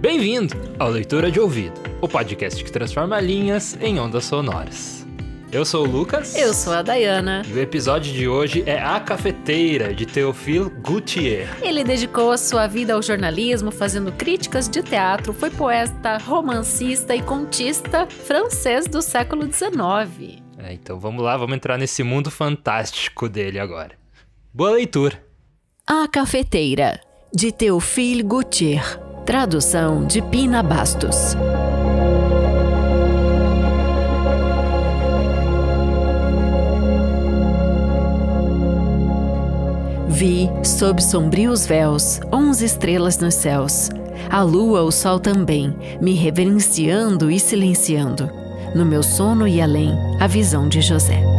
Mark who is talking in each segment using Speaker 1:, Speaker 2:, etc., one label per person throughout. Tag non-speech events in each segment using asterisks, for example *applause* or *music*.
Speaker 1: Bem-vindo ao Leitura de Ouvido, o podcast que transforma linhas em ondas sonoras. Eu sou o Lucas.
Speaker 2: Eu sou a Dayana.
Speaker 1: E o episódio de hoje é A Cafeteira, de Théophile Gautier.
Speaker 2: Ele dedicou a sua vida ao jornalismo, fazendo críticas de teatro, foi poeta, romancista e contista francês do século XIX.
Speaker 1: É, então vamos lá, vamos entrar nesse mundo fantástico dele agora. Boa leitura!
Speaker 3: A Cafeteira, de Théophile Gautier. Tradução de Pina Bastos. Vi, sob sombrios véus, onze estrelas nos céus. A lua, o sol também, me reverenciando e silenciando. No meu sono e além, a visão de José.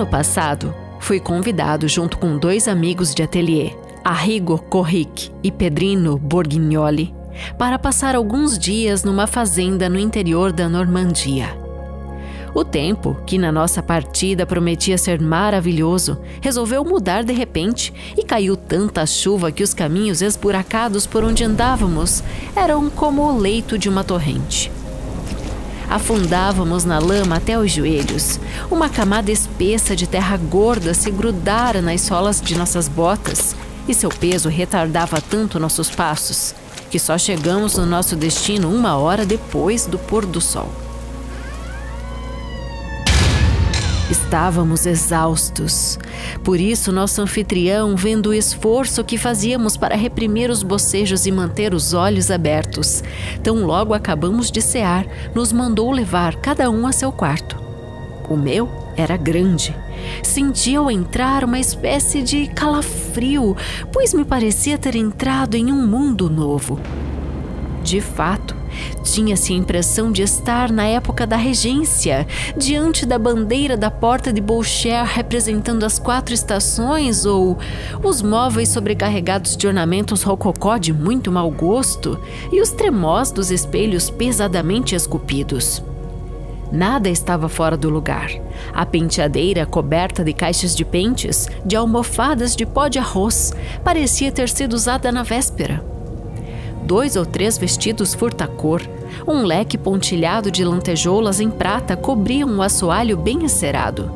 Speaker 3: Ano passado, fui convidado junto com dois amigos de ateliê, Arrigo Corric e Pedrino Borghignoli, para passar alguns dias numa fazenda no interior da Normandia. O tempo, que na nossa partida prometia ser maravilhoso, resolveu mudar de repente e caiu tanta chuva que os caminhos esburacados por onde andávamos eram como o leito de uma torrente. Afundávamos na lama até os joelhos. Uma camada espessa de terra gorda se grudara nas solas de nossas botas e seu peso retardava tanto nossos passos que só chegamos no nosso destino uma hora depois do pôr do sol. Estávamos exaustos. Por isso, nosso anfitrião, vendo o esforço que fazíamos para reprimir os bocejos e manter os olhos abertos, tão logo acabamos de cear, nos mandou levar cada um a seu quarto. O meu era grande. Senti ao entrar uma espécie de calafrio, pois me parecia ter entrado em um mundo novo. De fato, tinha-se a impressão de estar na época da regência, diante da bandeira da porta de Bolcher representando as quatro estações ou os móveis sobrecarregados de ornamentos rococó de muito mau gosto e os tremós dos espelhos pesadamente esculpidos. Nada estava fora do lugar. A penteadeira, coberta de caixas de pentes, de almofadas de pó de arroz, parecia ter sido usada na véspera dois ou três vestidos furtacor, um leque pontilhado de lantejoulas em prata cobriam um assoalho bem encerado.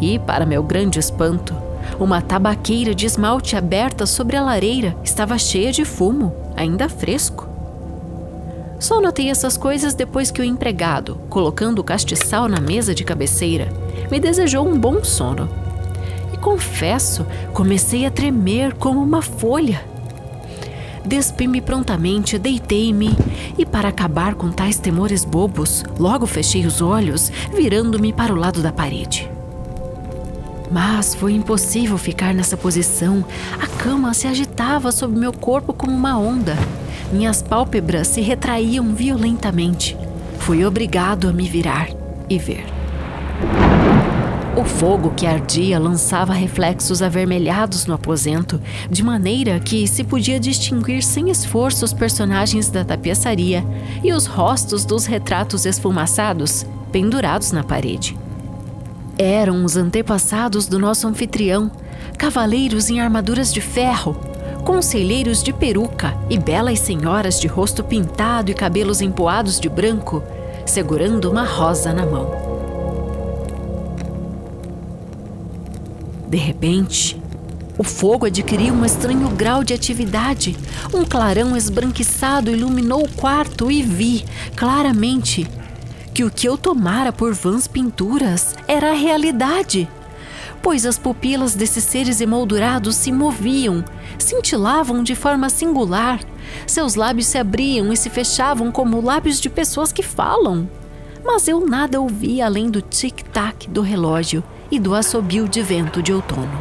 Speaker 3: E, para meu grande espanto, uma tabaqueira de esmalte aberta sobre a lareira estava cheia de fumo, ainda fresco. Só notei essas coisas depois que o empregado, colocando o castiçal na mesa de cabeceira, me desejou um bom sono. E confesso, comecei a tremer como uma folha. Despi-me prontamente, deitei-me e, para acabar com tais temores bobos, logo fechei os olhos, virando-me para o lado da parede. Mas foi impossível ficar nessa posição. A cama se agitava sob meu corpo como uma onda. Minhas pálpebras se retraíam violentamente. Fui obrigado a me virar e ver. O fogo que ardia lançava reflexos avermelhados no aposento, de maneira que se podia distinguir sem esforço os personagens da tapeçaria e os rostos dos retratos esfumaçados pendurados na parede. Eram os antepassados do nosso anfitrião, cavaleiros em armaduras de ferro, conselheiros de peruca e belas senhoras de rosto pintado e cabelos empoados de branco, segurando uma rosa na mão. De repente, o fogo adquiriu um estranho grau de atividade. Um clarão esbranquiçado iluminou o quarto e vi, claramente, que o que eu tomara por vãs pinturas era a realidade. Pois as pupilas desses seres emoldurados se moviam, cintilavam de forma singular. Seus lábios se abriam e se fechavam como lábios de pessoas que falam. Mas eu nada ouvi além do tic-tac do relógio e do assobio de vento de outono.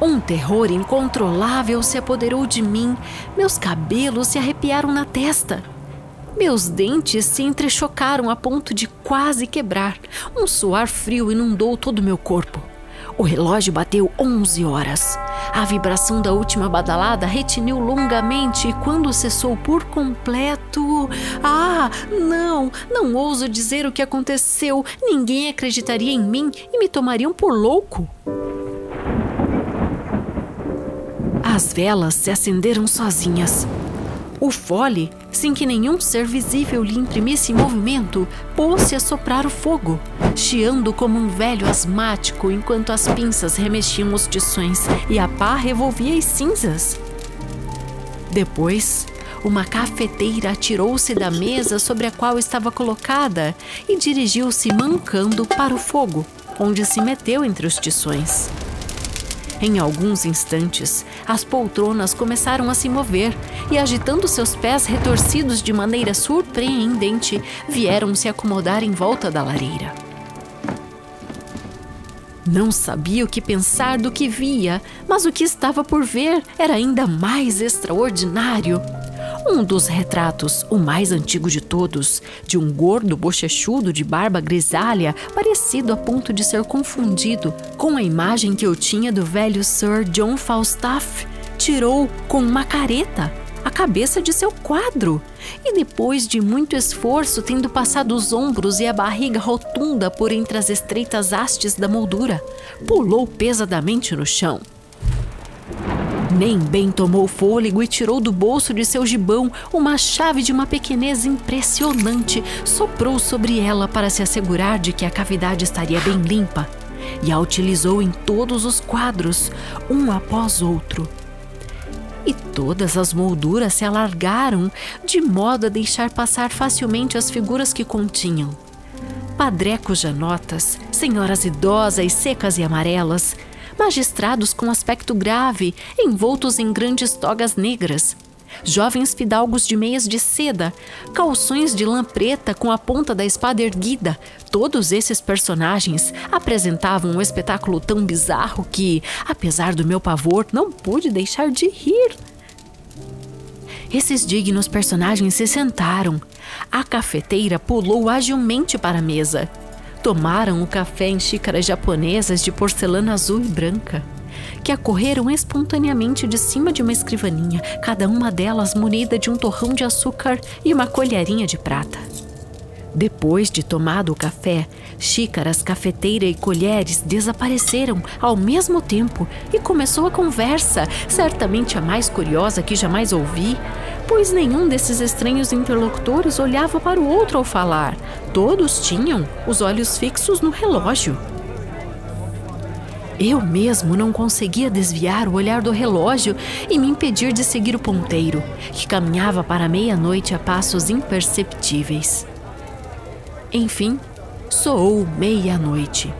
Speaker 3: Um terror incontrolável se apoderou de mim, meus cabelos se arrepiaram na testa. Meus dentes se entrechocaram a ponto de quase quebrar. Um suar frio inundou todo o meu corpo. O relógio bateu 11 horas. A vibração da última badalada retiniu longamente e quando cessou por completo. Ah, não, não ouso dizer o que aconteceu. Ninguém acreditaria em mim e me tomariam por louco. As velas se acenderam sozinhas. O fole, sem que nenhum ser visível lhe imprimisse movimento, pôs-se a soprar o fogo, chiando como um velho asmático enquanto as pinças remexiam os tições e a pá revolvia as cinzas. Depois, uma cafeteira atirou-se da mesa sobre a qual estava colocada e dirigiu-se mancando para o fogo, onde se meteu entre os tições. Em alguns instantes, as poltronas começaram a se mover e, agitando seus pés retorcidos de maneira surpreendente, vieram se acomodar em volta da lareira. Não sabia o que pensar do que via, mas o que estava por ver era ainda mais extraordinário. Um dos retratos, o mais antigo de todos, de um gordo bochechudo de barba grisalha, parecido a ponto de ser confundido com a imagem que eu tinha do velho Sir John Falstaff, tirou com uma careta a cabeça de seu quadro. E depois de muito esforço, tendo passado os ombros e a barriga rotunda por entre as estreitas hastes da moldura, pulou pesadamente no chão. Nem bem tomou fôlego e tirou do bolso de seu gibão uma chave de uma pequenez impressionante, soprou sobre ela para se assegurar de que a cavidade estaria bem limpa e a utilizou em todos os quadros, um após outro. E todas as molduras se alargaram de modo a deixar passar facilmente as figuras que continham. Padrecos janotas, senhoras idosas, secas e amarelas, magistrados com aspecto grave, envoltos em grandes togas negras, jovens fidalgos de meias de seda, calções de lã preta com a ponta da espada erguida. Todos esses personagens apresentavam um espetáculo tão bizarro que, apesar do meu pavor, não pude deixar de rir. Esses dignos personagens se sentaram. A cafeteira pulou agilmente para a mesa Tomaram o café em xícaras japonesas de porcelana azul e branca, que acorreram espontaneamente de cima de uma escrivaninha, cada uma delas munida de um torrão de açúcar e uma colherinha de prata. Depois de tomado o café, xícaras, cafeteira e colheres desapareceram ao mesmo tempo e começou a conversa, certamente a mais curiosa que jamais ouvi, pois nenhum desses estranhos interlocutores olhava para o outro ao falar. Todos tinham os olhos fixos no relógio. Eu mesmo não conseguia desviar o olhar do relógio e me impedir de seguir o ponteiro, que caminhava para meia-noite a passos imperceptíveis. Enfim, soou meia-noite.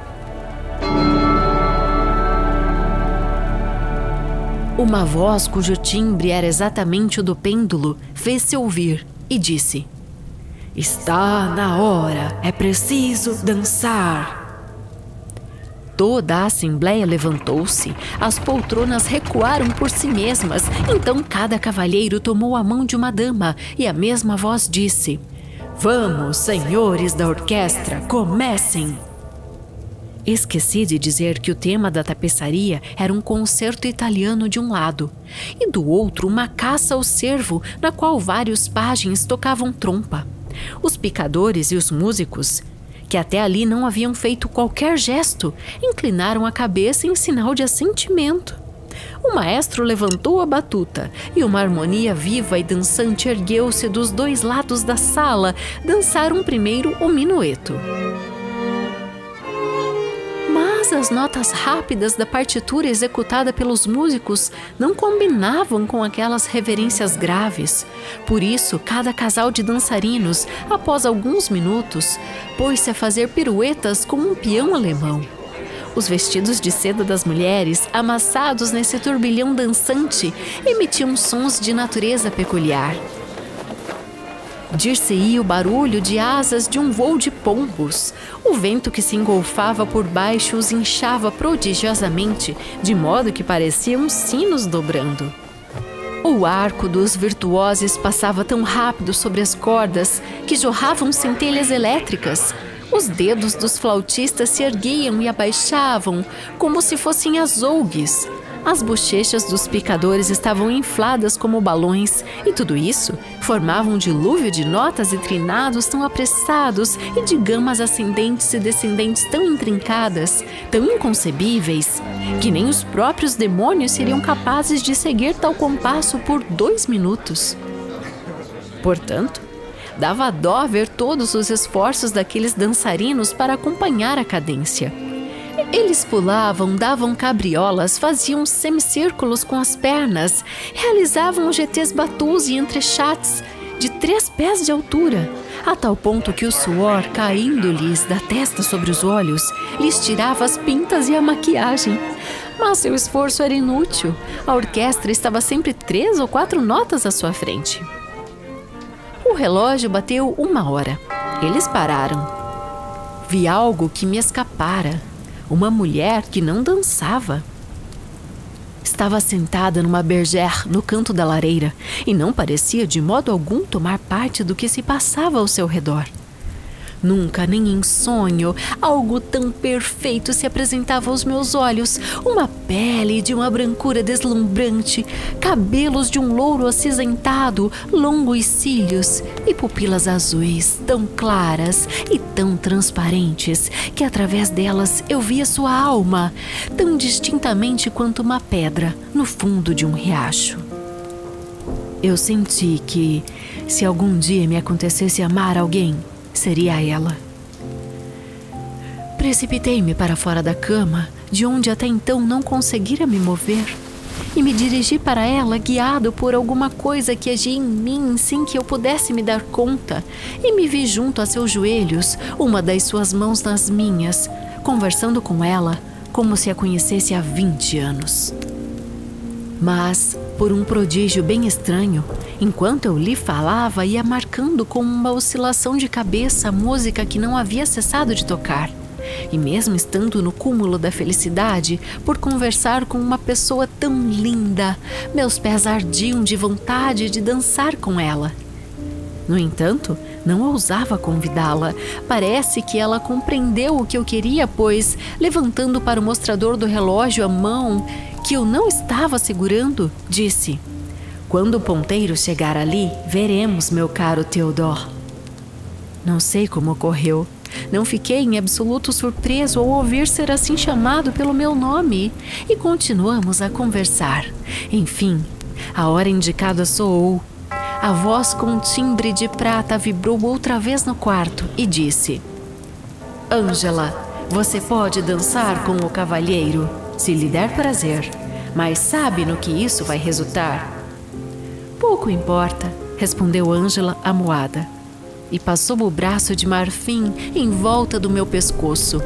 Speaker 3: Uma voz cujo timbre era exatamente o do pêndulo fez-se ouvir e disse: Está na hora, é preciso dançar. Toda a assembleia levantou-se, as poltronas recuaram por si mesmas, então cada cavalheiro tomou a mão de uma dama e a mesma voz disse: Vamos, senhores da orquestra, comecem! Esqueci de dizer que o tema da tapeçaria era um concerto italiano de um lado, e do outro uma caça ao cervo, na qual vários pajens tocavam trompa. Os picadores e os músicos, que até ali não haviam feito qualquer gesto, inclinaram a cabeça em sinal de assentimento. O maestro levantou a batuta e uma harmonia viva e dançante ergueu-se dos dois lados da sala. Dançaram primeiro o minueto mas as notas rápidas da partitura executada pelos músicos não combinavam com aquelas reverências graves. Por isso, cada casal de dançarinos, após alguns minutos, pôs-se a fazer piruetas como um peão alemão. Os vestidos de seda das mulheres, amassados nesse turbilhão dançante, emitiam sons de natureza peculiar. Dir-se-ia o barulho de asas de um voo de pombos. O vento que se engolfava por baixo os inchava prodigiosamente, de modo que pareciam sinos dobrando. O arco dos virtuosos passava tão rápido sobre as cordas que jorravam centelhas elétricas. Os dedos dos flautistas se erguiam e abaixavam, como se fossem azougues. As bochechas dos picadores estavam infladas como balões, e tudo isso formava um dilúvio de notas e trinados tão apressados e de gamas ascendentes e descendentes tão intrincadas, tão inconcebíveis, que nem os próprios demônios seriam capazes de seguir tal compasso por dois minutos. Portanto, dava dó ver todos os esforços daqueles dançarinos para acompanhar a cadência eles pulavam, davam cabriolas, faziam semicírculos com as pernas, realizavam GTs batus e entrechats de três pés de altura, a tal ponto que o suor, caindo-lhes da testa sobre os olhos, lhes tirava as pintas e a maquiagem. Mas seu esforço era inútil. A orquestra estava sempre três ou quatro notas à sua frente. O relógio bateu uma hora. Eles pararam. Vi algo que me escapara uma mulher que não dançava. Estava sentada numa bergère no canto da lareira e não parecia de modo algum tomar parte do que se passava ao seu redor. Nunca, nem em sonho, algo tão perfeito se apresentava aos meus olhos. Uma pele de uma brancura deslumbrante, cabelos de um louro acinzentado, longos cílios e pupilas azuis, tão claras e tão transparentes que através delas eu via sua alma, tão distintamente quanto uma pedra no fundo de um riacho. Eu senti que, se algum dia me acontecesse amar alguém, seria ela. Precipitei-me para fora da cama, de onde até então não conseguira me mover, e me dirigi para ela, guiado por alguma coisa que agia em mim sem que eu pudesse me dar conta, e me vi junto a seus joelhos, uma das suas mãos nas minhas, conversando com ela como se a conhecesse há 20 anos. Mas, por um prodígio bem estranho, enquanto eu lhe falava, ia marcando com uma oscilação de cabeça a música que não havia cessado de tocar. E mesmo estando no cúmulo da felicidade, por conversar com uma pessoa tão linda, meus pés ardiam de vontade de dançar com ela. No entanto, não ousava convidá-la. Parece que ela compreendeu o que eu queria, pois, levantando para o mostrador do relógio a mão que eu não estava segurando, disse: Quando o ponteiro chegar ali, veremos, meu caro Theodor. Não sei como ocorreu. Não fiquei em absoluto surpreso ao ouvir ser assim chamado pelo meu nome e continuamos a conversar. Enfim, a hora indicada soou. A voz com timbre de prata vibrou outra vez no quarto e disse: Ângela, você pode dançar com o cavalheiro? Se lhe der prazer, mas sabe no que isso vai resultar? Pouco importa, respondeu Ângela amuada, e passou o braço de marfim em volta do meu pescoço.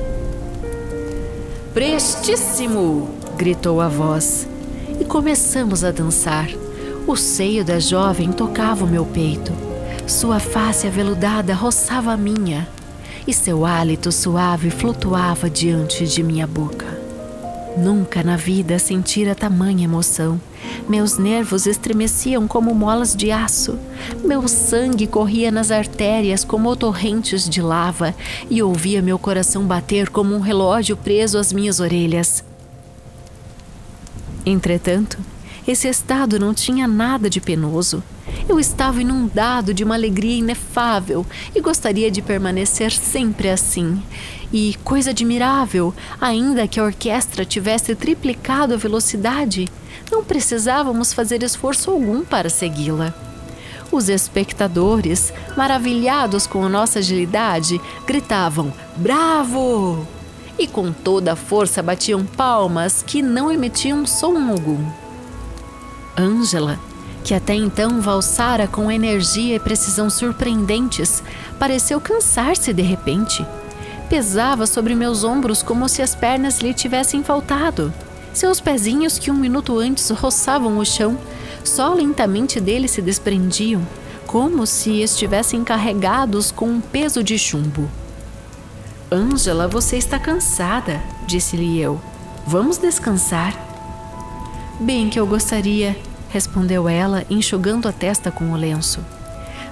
Speaker 3: Prestíssimo! gritou a voz, e começamos a dançar. O seio da jovem tocava o meu peito. Sua face aveludada roçava a minha, e seu hálito suave flutuava diante de minha boca. Nunca na vida sentira tamanha emoção. Meus nervos estremeciam como molas de aço. Meu sangue corria nas artérias como torrentes de lava e ouvia meu coração bater como um relógio preso às minhas orelhas. Entretanto, esse estado não tinha nada de penoso. Eu estava inundado de uma alegria inefável e gostaria de permanecer sempre assim. E, coisa admirável, ainda que a orquestra tivesse triplicado a velocidade, não precisávamos fazer esforço algum para segui-la. Os espectadores, maravilhados com a nossa agilidade, gritavam: Bravo! E com toda a força batiam palmas que não emitiam som algum. Ângela, que até então valsara com energia e precisão surpreendentes, pareceu cansar-se de repente. Pesava sobre meus ombros como se as pernas lhe tivessem faltado. Seus pezinhos, que um minuto antes roçavam o chão, só lentamente dele se desprendiam, como se estivessem carregados com um peso de chumbo. Ângela, você está cansada, disse-lhe eu. Vamos descansar. Bem que eu gostaria, respondeu ela, enxugando a testa com o lenço.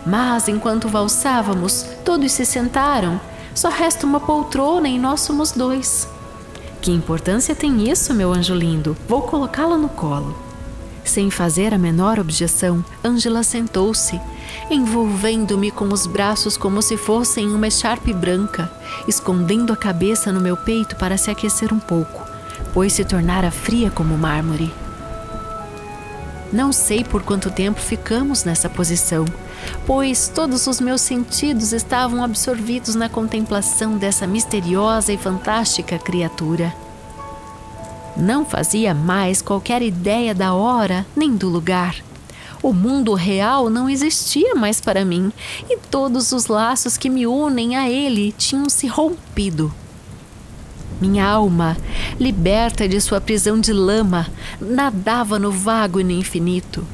Speaker 3: Mas enquanto valsávamos, todos se sentaram. Só resta uma poltrona e nós somos dois. Que importância tem isso, meu anjo lindo? Vou colocá-la no colo. Sem fazer a menor objeção, Angela sentou-se, envolvendo-me com os braços como se fossem uma echarpe branca, escondendo a cabeça no meu peito para se aquecer um pouco, pois se tornara fria como mármore. Não sei por quanto tempo ficamos nessa posição, pois todos os meus sentidos estavam absorvidos na contemplação dessa misteriosa e fantástica criatura. Não fazia mais qualquer ideia da hora nem do lugar. O mundo real não existia mais para mim e todos os laços que me unem a ele tinham se rompido. Minha alma, liberta de sua prisão de lama, nadava no vago e no infinito.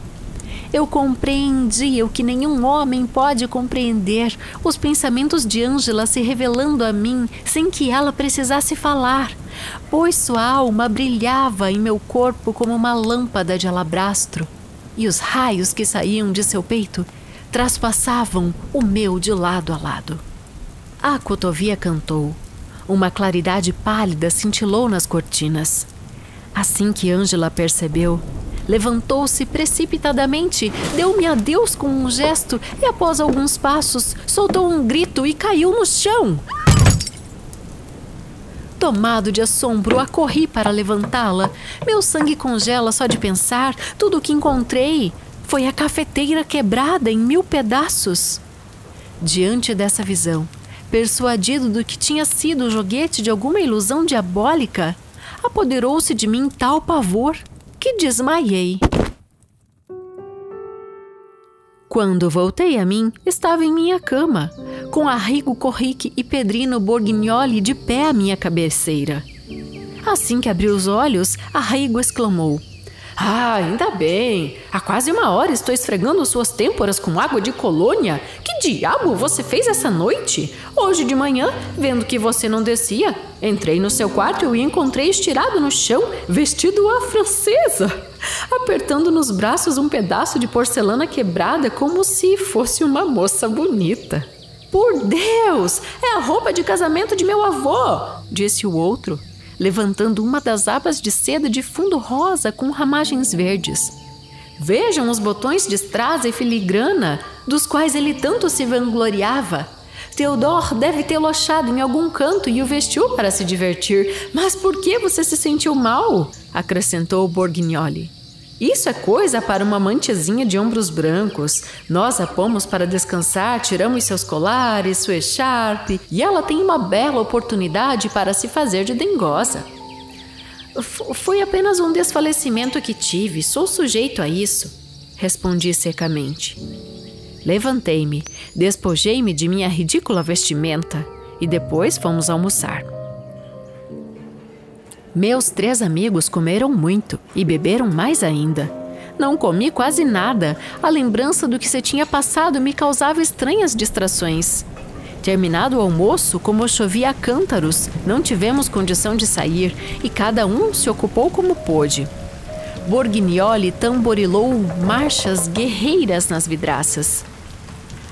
Speaker 3: Eu compreendia o que nenhum homem pode compreender, os pensamentos de Ângela se revelando a mim sem que ela precisasse falar, pois sua alma brilhava em meu corpo como uma lâmpada de alabastro, e os raios que saíam de seu peito traspassavam o meu de lado a lado. A cotovia cantou. Uma claridade pálida cintilou nas cortinas. Assim que Ângela percebeu, levantou-se precipitadamente, deu-me adeus com um gesto e, após alguns passos, soltou um grito e caiu no chão. Tomado de assombro, acorri para levantá-la. Meu sangue congela só de pensar. Tudo o que encontrei foi a cafeteira quebrada em mil pedaços. Diante dessa visão, persuadido do que tinha sido o joguete de alguma ilusão diabólica, apoderou-se de mim tal pavor que desmaiei. Quando voltei a mim, estava em minha cama, com Arrigo Corrique e Pedrino Borghignoli de pé à minha cabeceira. Assim que abri os olhos, Arrigo exclamou: ah, ainda bem. Há quase uma hora estou esfregando suas têmporas com água de colônia. Que diabo você fez essa noite? Hoje de manhã, vendo que você não descia, entrei no seu quarto e o encontrei estirado no chão, vestido à francesa, *laughs* apertando nos braços um pedaço de porcelana quebrada como se fosse uma moça bonita. Por Deus! É a roupa de casamento de meu avô! disse o outro levantando uma das abas de seda de fundo rosa com ramagens verdes. Vejam os botões de estraza e filigrana, dos quais ele tanto se vangloriava. Theodore deve tê-lo achado em algum canto e o vestiu para se divertir. Mas por que você se sentiu mal? acrescentou Borghignoli. Isso é coisa para uma mantezinha de ombros brancos. Nós a pomos para descansar, tiramos seus colares, sua echarpe, e ela tem uma bela oportunidade para se fazer de dengosa. F foi apenas um desfalecimento que tive, sou sujeito a isso, respondi secamente. Levantei-me, despojei-me de minha ridícula vestimenta e depois fomos almoçar. Meus três amigos comeram muito e beberam mais ainda. Não comi quase nada. A lembrança do que se tinha passado me causava estranhas distrações. Terminado o almoço, como chovia cântaros, não tivemos condição de sair e cada um se ocupou como pôde. Borghignoli tamborilou marchas guerreiras nas vidraças.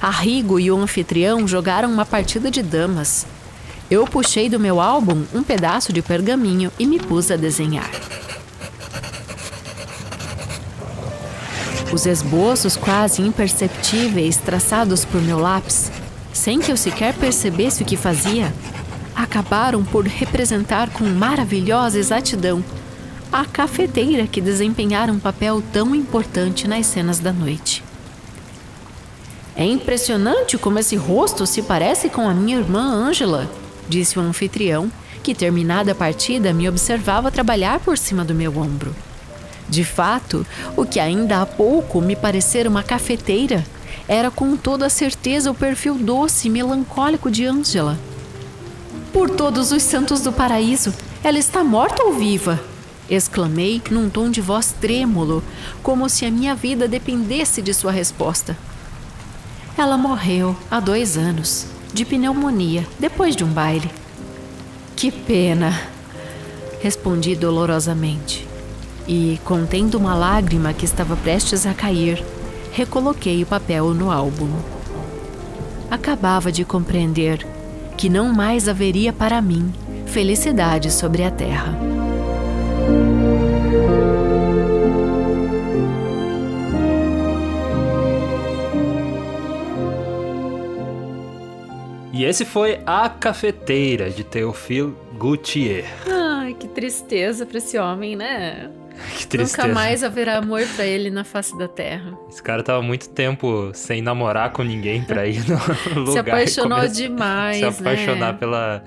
Speaker 3: Arrigo e o anfitrião jogaram uma partida de damas. Eu puxei do meu álbum um pedaço de pergaminho e me pus a desenhar. Os esboços quase imperceptíveis traçados por meu lápis, sem que eu sequer percebesse o que fazia, acabaram por representar com maravilhosa exatidão a cafeteira que desempenhara um papel tão importante nas cenas da noite. É impressionante como esse rosto se parece com a minha irmã Angela, disse o anfitrião, que terminada a partida me observava trabalhar por cima do meu ombro. De fato, o que ainda há pouco me parecera uma cafeteira era com toda a certeza o perfil doce e melancólico de Angela. Por todos os santos do paraíso, ela está morta ou viva? exclamei num tom de voz trêmulo, como se a minha vida dependesse de sua resposta. Ela morreu há dois anos de pneumonia depois de um baile. Que pena! Respondi dolorosamente. E, contendo uma lágrima que estava prestes a cair, recoloquei o papel no álbum. Acabava de compreender que não mais haveria para mim
Speaker 4: felicidade sobre a terra.
Speaker 1: E esse foi A Cafeteira, de Teofil Gautier.
Speaker 3: Ai, que tristeza pra esse homem, né? *laughs*
Speaker 1: Que tristeza.
Speaker 3: Nunca mais haverá amor pra ele na face da terra.
Speaker 1: Esse cara tava muito tempo sem namorar com ninguém pra ir no *laughs* lugar.
Speaker 3: Se apaixonou demais,
Speaker 1: Se apaixonar
Speaker 3: né?
Speaker 1: pela,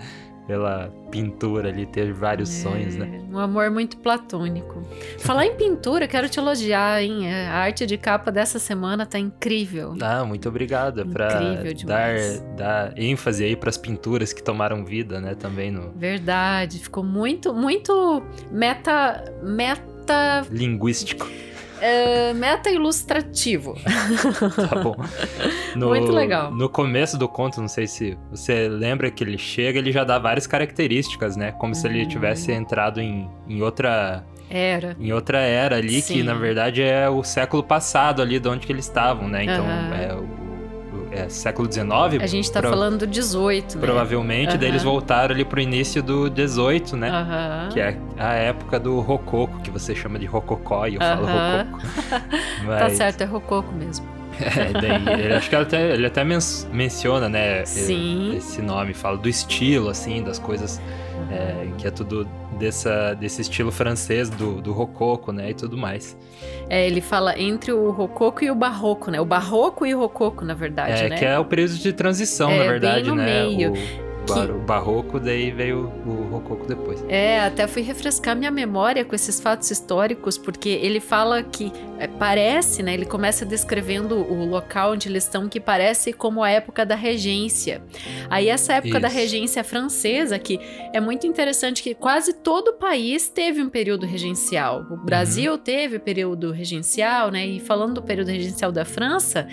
Speaker 1: pela pintura ali, ter vários sonhos, né?
Speaker 3: É, Um amor muito platônico. Falar em pintura, quero te elogiar, hein? A arte de capa dessa semana tá incrível.
Speaker 1: Ah, muito obrigado pra
Speaker 3: Incrível
Speaker 1: dar, dar ênfase aí pras pinturas que tomaram vida, né? Também no
Speaker 3: Verdade, ficou muito, muito meta, meta,
Speaker 1: linguístico.
Speaker 3: É, meta ilustrativo. *laughs*
Speaker 1: Tá bom. No,
Speaker 3: Muito legal.
Speaker 1: No começo do conto, não sei se você lembra que ele chega, ele já dá várias características, né? Como se ele
Speaker 3: Uhum.
Speaker 1: tivesse entrado em, em outra
Speaker 3: Era.
Speaker 1: em outra era ali, que
Speaker 3: Sim.
Speaker 1: na verdade é o século passado ali, de onde que eles estavam, né? Então,
Speaker 3: Aham.
Speaker 1: é, é século XIX.
Speaker 3: A gente tá
Speaker 1: pro-
Speaker 3: falando do 18, né?
Speaker 1: Provavelmente, daí eles voltaram ali pro início do 18, né? Que é a época do rococo, que você chama de rococó, e eu falo rococo. *laughs*
Speaker 3: Tá certo, é rococo mesmo. *laughs*
Speaker 1: É, daí, ele, acho que ele até, ele até men- menciona, né?
Speaker 3: Sim.
Speaker 1: Esse nome, fala do estilo, assim, das coisas, é, que é tudo dessa, desse estilo francês do, do rococo, né? E tudo mais.
Speaker 3: É, ele fala entre o rococo e o barroco, né? O barroco e o rococo, na verdade,
Speaker 1: É,
Speaker 3: né?
Speaker 1: que é o período de transição,
Speaker 3: É,
Speaker 1: na
Speaker 3: bem
Speaker 1: verdade,
Speaker 3: no
Speaker 1: né?
Speaker 3: meio.
Speaker 1: O, o barroco, daí veio o rococo depois.
Speaker 3: É, até fui refrescar minha memória com esses fatos históricos, porque ele fala que é, parece, né? Ele começa descrevendo o local onde eles estão, que parece como a época da regência. Aí, essa época da
Speaker 1: Isso.
Speaker 3: regência francesa, que é muito interessante que quase todo o país teve um período regencial. O Brasil teve período regencial, né? E falando do período regencial da França,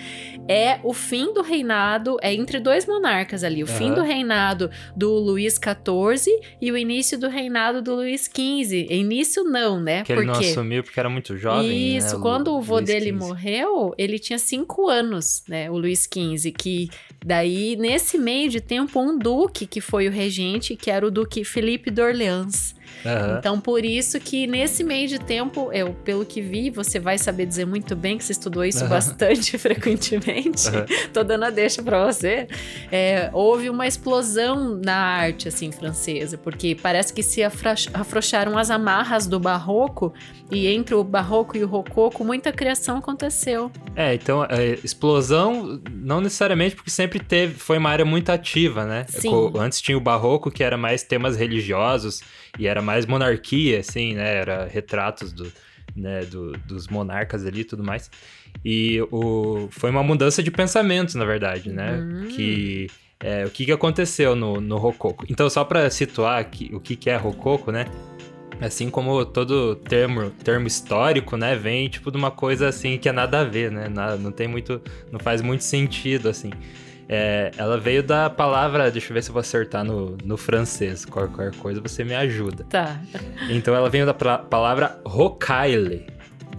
Speaker 3: é o fim do reinado, é entre dois monarcas ali, o fim
Speaker 1: Aham.
Speaker 3: do reinado do Luís XIV e o início do reinado do Luís XV. Início não, né?
Speaker 1: Que ele não assumiu porque era muito jovem.
Speaker 3: Isso,
Speaker 1: né,
Speaker 3: quando o vô
Speaker 1: Luís
Speaker 3: dele
Speaker 1: XV.
Speaker 3: morreu, ele tinha cinco anos, né? O Luís XV, que daí, nesse meio de tempo, um duque que foi o regente, que era o duque Felipe d'Orleans.
Speaker 1: Aham.
Speaker 3: Então, por isso que nesse meio de tempo, eu, pelo que vi, você vai saber dizer muito bem que você estudou isso
Speaker 1: Aham.
Speaker 3: bastante *laughs* frequentemente.
Speaker 1: Aham.
Speaker 3: Tô dando a deixa pra você. É, houve uma explosão na arte, assim, francesa, porque parece que se afrouxaram as amarras do barroco e entre o barroco e o rococo, muita criação aconteceu.
Speaker 1: É, então, é, explosão, não necessariamente porque sempre teve, foi uma área muito ativa, né?
Speaker 3: Sim.
Speaker 1: Antes tinha o barroco, que era mais temas religiosos e era mais monarquia, assim, né? Era retratos do, né, do- dos monarcas ali e tudo mais. E o, foi uma mudança de pensamento, na verdade, né?
Speaker 3: Hum.
Speaker 1: Que... é, o que, que aconteceu no, no Rococo? Então, só para situar aqui, o que, que é Rococo, né? Assim como todo termo, termo histórico, né, vem tipo de uma coisa assim que é nada a ver, né? Nada, não tem muito, não faz muito sentido assim. É, ela veio da palavra, deixa eu ver se eu vou acertar no, no francês, qualquer coisa você me ajuda.
Speaker 3: Tá.
Speaker 1: Então ela veio da palavra rocaille,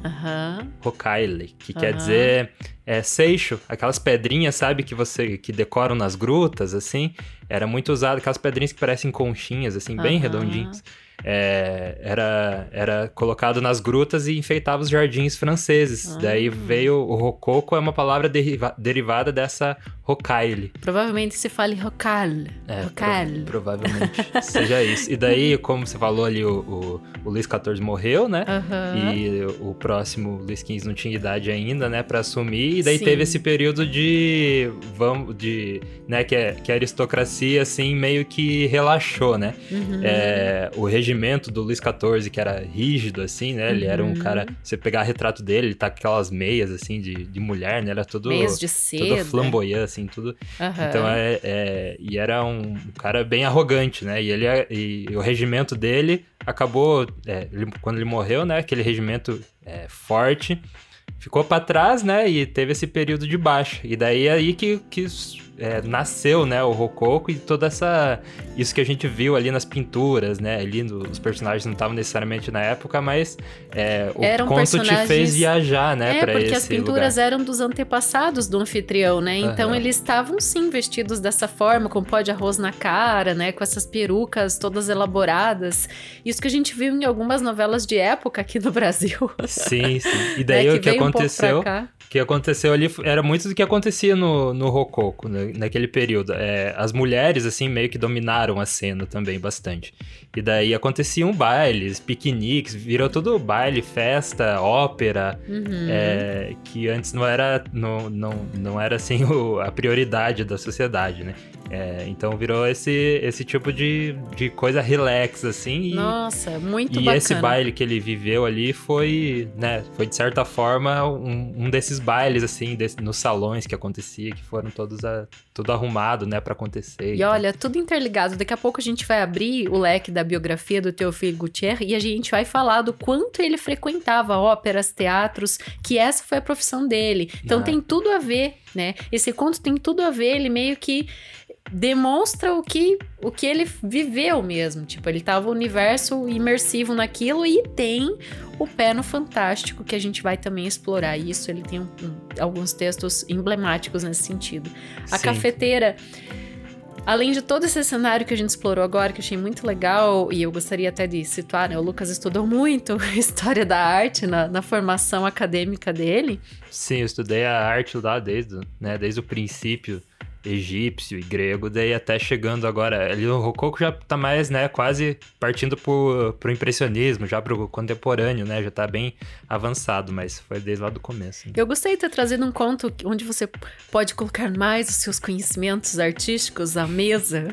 Speaker 3: Aham.
Speaker 1: rocaille, que quer
Speaker 3: Aham.
Speaker 1: dizer é, seixo, aquelas pedrinhas, sabe, que você que decoram nas grutas, assim. Era muito usado, aquelas pedrinhas que parecem conchinhas, assim, bem
Speaker 3: Aham.
Speaker 1: redondinhas. É, era, era colocado nas grutas e enfeitava os jardins franceses.
Speaker 3: Ah.
Speaker 1: Daí veio o rococo, é uma palavra deriva- derivada dessa rocaille.
Speaker 3: Provavelmente se fale rocal.
Speaker 1: É,
Speaker 3: rocal.
Speaker 1: pro- provavelmente *laughs* seja isso. E daí, como você falou ali, o, o, o Luís XIV morreu, né?
Speaker 3: Aham.
Speaker 1: E o próximo, Luís XV, não tinha idade ainda, né, pra assumir. E daí
Speaker 3: Sim.
Speaker 1: teve esse período de, vamos, de, né, que, é- que a aristocracia, assim, meio que relaxou, né?
Speaker 3: Uhum.
Speaker 1: É, o regimento do Luís XIV, que era rígido, assim, né? Ele era um
Speaker 3: Uhum.
Speaker 1: cara, você pegar retrato dele, ele tá com aquelas meias, assim, de, de mulher, né? Era tudo,
Speaker 3: Meias de
Speaker 1: tudo
Speaker 3: seda.
Speaker 1: flamboyant, assim, tudo
Speaker 3: Aham.
Speaker 1: então é, é- e era um cara bem arrogante, né? E ele e o regimento dele acabou é, ele- quando ele morreu, né? Aquele regimento é, forte ficou pra trás, né? E teve esse período de baixa. E daí é aí que, que é, nasceu, né, o Rococo e toda essa isso que a gente viu ali nas pinturas, né, ali no, os personagens não estavam necessariamente na época, mas é, o
Speaker 3: Eram
Speaker 1: conto te fez viajar, né,
Speaker 3: É,
Speaker 1: para esse
Speaker 3: porque as pinturas
Speaker 1: lugar.
Speaker 3: eram dos antepassados do anfitrião, né? Então
Speaker 1: Aham.
Speaker 3: eles estavam sim vestidos dessa forma, com pó de arroz na cara, né? Com essas perucas todas elaboradas. Isso que a gente viu em algumas novelas de época aqui no Brasil.
Speaker 1: Sim, sim. E *laughs*
Speaker 3: né,
Speaker 1: daí o que
Speaker 3: um pouco
Speaker 1: aconteceu? O que aconteceu ali era muito do que acontecia no, no Rococo, né, naquele período. É, as mulheres, assim, meio que dominaram a cena também bastante. E daí aconteciam bailes, piqueniques, virou tudo baile, festa, ópera,
Speaker 3: Uhum.
Speaker 1: é, que antes não era, não, não, não era assim, *laughs* o- a prioridade da sociedade, né? É, então virou esse, esse tipo de, de coisa relax, assim, e,
Speaker 3: Nossa, muito
Speaker 1: e
Speaker 3: bacana.
Speaker 1: esse baile que ele viveu ali foi, né, foi de certa forma um, um desses bailes, assim, desse- nos salões que acontecia, que foram todos a, tudo arrumado, né, pra acontecer.
Speaker 3: E olha, tudo interligado. Daqui a pouco a gente vai abrir o leque da biografia do Teofilo Gutierrez e a gente vai falar do quanto ele frequentava óperas, teatros, que essa foi a profissão dele. Então
Speaker 1: Ah.
Speaker 3: tem tudo a ver, né? Esse conto tem tudo a ver, ele meio que demonstra o que o que ele viveu mesmo, tipo, ele tava o universo imersivo naquilo e tem o pé no fantástico que a gente vai também explorar isso, ele tem um- um- alguns textos emblemáticos nesse sentido. A
Speaker 1: Sim.
Speaker 3: cafeteira. Além de todo esse cenário que a gente explorou agora, que eu achei muito legal, e eu gostaria até de situar, né? O Lucas estudou muito *laughs* história da arte na, na formação acadêmica dele.
Speaker 1: Sim, eu estudei a arte lá desde, né, desde o princípio egípcio e grego, daí até chegando agora, ali o Rococo já tá mais, né, quase partindo pro, pro impressionismo, já pro contemporâneo, né, já tá bem avançado, mas foi desde lá do começo. né.
Speaker 3: Eu gostei de ter trazido um conto onde você pode colocar mais os seus conhecimentos artísticos à mesa.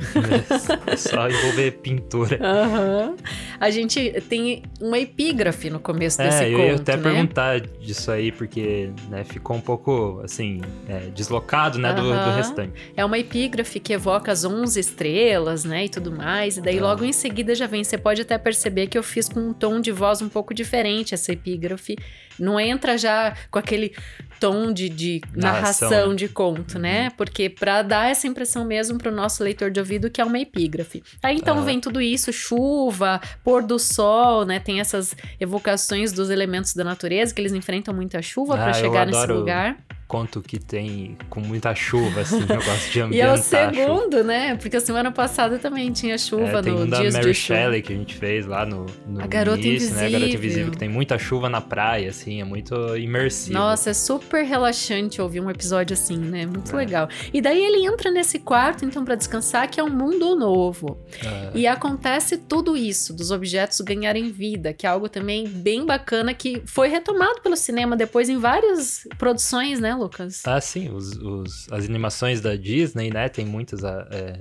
Speaker 1: É só *laughs* envolver pintura.
Speaker 3: Aham. A gente tem uma epígrafe no começo desse
Speaker 1: É, eu
Speaker 3: conto,
Speaker 1: ia até
Speaker 3: né?
Speaker 1: perguntar disso aí, porque né, ficou um pouco, assim, é, deslocado, né, do, do
Speaker 3: Aham.
Speaker 1: restante.
Speaker 3: É uma epígrafe que evoca as 11 estrelas, né, e tudo mais. E daí
Speaker 1: Ah.
Speaker 3: logo em seguida já vem. Você pode até perceber que eu fiz com um tom de voz um pouco diferente essa epígrafe. Não entra já com aquele tom de, de narração,
Speaker 1: Narração, né?
Speaker 3: de conto, né? Porque pra dar essa impressão mesmo pro nosso leitor de ouvido que é uma epígrafe. Aí então
Speaker 1: Ah.
Speaker 3: vem tudo isso, chuva, pôr do sol, né? Tem essas evocações dos elementos da natureza que eles enfrentam muita chuva
Speaker 1: Ah, eu
Speaker 3: chegar nesse lugar.
Speaker 1: Conto que tem com muita chuva, assim, eu gosto de *laughs*
Speaker 3: E é
Speaker 1: ambientar
Speaker 3: o segundo, né? Porque a semana passada também tinha chuva
Speaker 1: É, tem
Speaker 3: no
Speaker 1: um da
Speaker 3: Dias
Speaker 1: Mary. Shelley que a gente fez lá no, no
Speaker 3: A Garota
Speaker 1: início, né? A Garota
Speaker 3: Invisível.
Speaker 1: Invisível, que tem muita chuva na praia, assim, é muito imersivo.
Speaker 3: Nossa, é super relaxante ouvir um episódio assim, né? Muito
Speaker 1: É.
Speaker 3: legal. E daí ele entra nesse quarto, então, pra descansar, que é um mundo novo.
Speaker 1: Ah,
Speaker 3: E acontece tudo isso, dos objetos ganharem vida, que é algo também bem bacana, que foi retomado pelo cinema depois em várias produções, né, Lucas?
Speaker 1: Ah, sim, os, os- as animações da Disney, né, tem muitas... ah, é,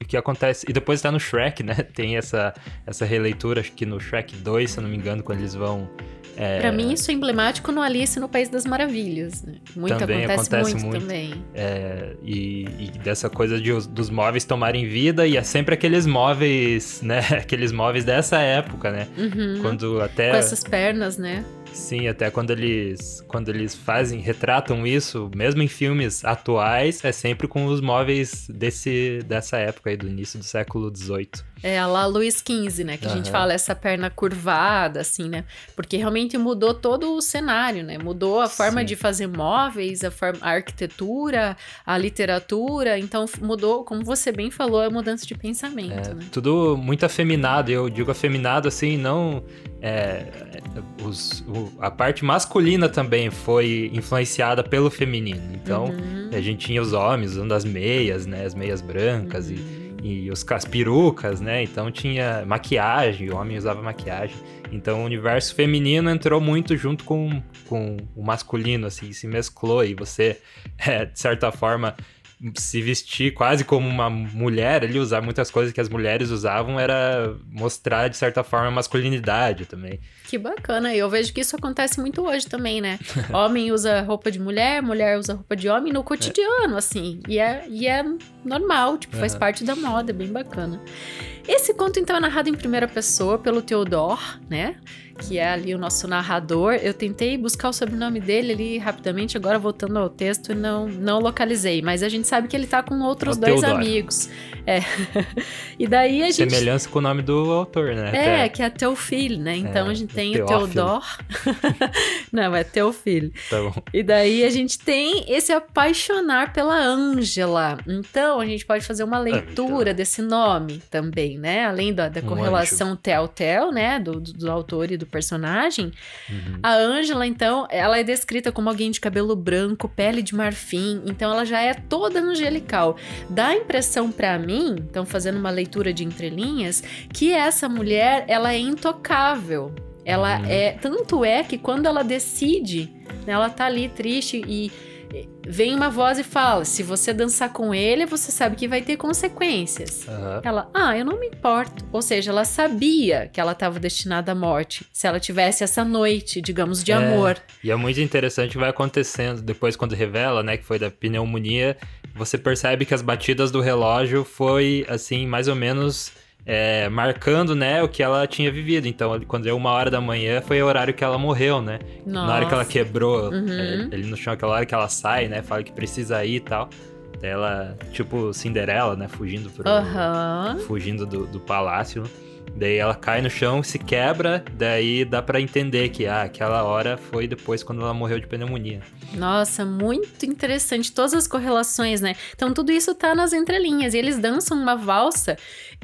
Speaker 1: o que acontece... E depois tá no Shrek, né, *laughs* tem essa, essa releitura, acho que no Shrek 2, se eu não me engano, quando eles vão... É,
Speaker 3: Pra mim, isso é emblemático no Alice no País das Maravilhas, né? Muito
Speaker 1: Também
Speaker 3: acontece,
Speaker 1: acontece
Speaker 3: muito,
Speaker 1: muito.
Speaker 3: também.
Speaker 1: é, e, e dessa coisa de, os- dos móveis tomarem vida, e é sempre aqueles móveis, né, *laughs* aqueles móveis dessa época, né,
Speaker 3: Uhum.
Speaker 1: quando até...
Speaker 3: Com essas pernas, né?
Speaker 1: Sim, até quando eles quando eles fazem, retratam isso, mesmo em filmes atuais, é sempre com os móveis desse dessa época aí do início do século XVIII.
Speaker 3: É a lá Luiz XV, né? Que a gente fala essa perna curvada, assim, né? Porque realmente mudou todo o cenário, né? Mudou a forma
Speaker 1: Sim.
Speaker 3: de fazer móveis, a, forma, a arquitetura, a literatura. Então mudou, como você bem falou, a mudança de pensamento,
Speaker 1: É,
Speaker 3: né?
Speaker 1: tudo muito afeminado, e eu digo afeminado assim, não é, os- o- a parte masculina também foi influenciada pelo feminino. Então,
Speaker 3: Uhum.
Speaker 1: a gente tinha os homens usando as meias, né, as meias brancas e
Speaker 3: Uhum.
Speaker 1: e os, as perucas, né? Então tinha maquiagem, o homem usava maquiagem. Então o universo feminino entrou muito junto com, com o masculino, assim, se mesclou e você, *laughs* é, de certa forma, se vestir quase como uma mulher ali, usar muitas coisas que as mulheres usavam, era mostrar, de certa forma, a masculinidade também.
Speaker 3: Que bacana. E eu vejo que isso acontece muito hoje também, né? *laughs* Homem usa roupa de mulher, mulher usa roupa de homem no cotidiano, assim. E é, e é normal, tipo, faz
Speaker 1: Aham.
Speaker 3: parte da moda, é bem bacana. Esse conto, então, é narrado em primeira pessoa pelo Theodore, né? que é ali o nosso narrador. Eu tentei buscar o sobrenome dele ali rapidamente, agora voltando ao texto, e não, não localizei. Mas a gente sabe que ele tá com outros
Speaker 1: É o
Speaker 3: dois
Speaker 1: Teodoro.
Speaker 3: amigos. É. *laughs* e daí a gente.
Speaker 1: Semelhança com o nome do autor, né?
Speaker 3: É,
Speaker 1: Até.
Speaker 3: que é teu filho, né? Então
Speaker 1: É,
Speaker 3: a gente tem o. Teodor. *laughs* não, é teu filho.
Speaker 1: Tá bom.
Speaker 3: E daí a gente tem esse apaixonar pela Ângela. Então a gente pode fazer uma leitura
Speaker 1: Ângela.
Speaker 3: desse nome também, né? Além da, da
Speaker 1: Um
Speaker 3: correlação tel-tel, né? Do, do, do autor e do personagem.
Speaker 1: Uhum.
Speaker 3: A Ângela, então, ela é descrita como alguém de cabelo branco, pele de marfim. Então ela já é toda angelical. Dá a impressão pra mim, então fazendo uma leitura de entrelinhas, que essa mulher, ela é intocável. Ela
Speaker 1: Uhum.
Speaker 3: é, tanto é que quando ela decide, né, ela tá ali triste e vem uma voz e fala: "Se você dançar com ele, você sabe que vai ter consequências".
Speaker 1: Aham.
Speaker 3: Ela, ah, eu não me importo. Ou seja, ela sabia que ela estava destinada à morte. Se ela tivesse essa noite, digamos, de
Speaker 1: É.
Speaker 3: amor.
Speaker 1: E é muito interessante o que vai acontecendo depois quando revela, né, que foi da pneumonia, você percebe que as batidas do relógio foi assim, mais ou menos é, marcando, né, o que ela tinha vivido. Então, quando deu uma hora da manhã, foi o horário que ela morreu, né? Na hora que ela
Speaker 3: Nossa.
Speaker 1: quebrou
Speaker 3: Uhum.
Speaker 1: é, ele no chão, aquela hora que ela sai, né, fala que precisa ir e tal. Ela, tipo, Cinderela, né, fugindo pro,
Speaker 3: Aham.
Speaker 1: fugindo do, do palácio. Daí ela cai no chão, se quebra, daí dá pra entender que ah, aquela hora foi depois quando ela morreu de pneumonia.
Speaker 3: Nossa, muito interessante. Todas as correlações, né? Então, tudo isso tá nas entrelinhas. E eles dançam uma valsa.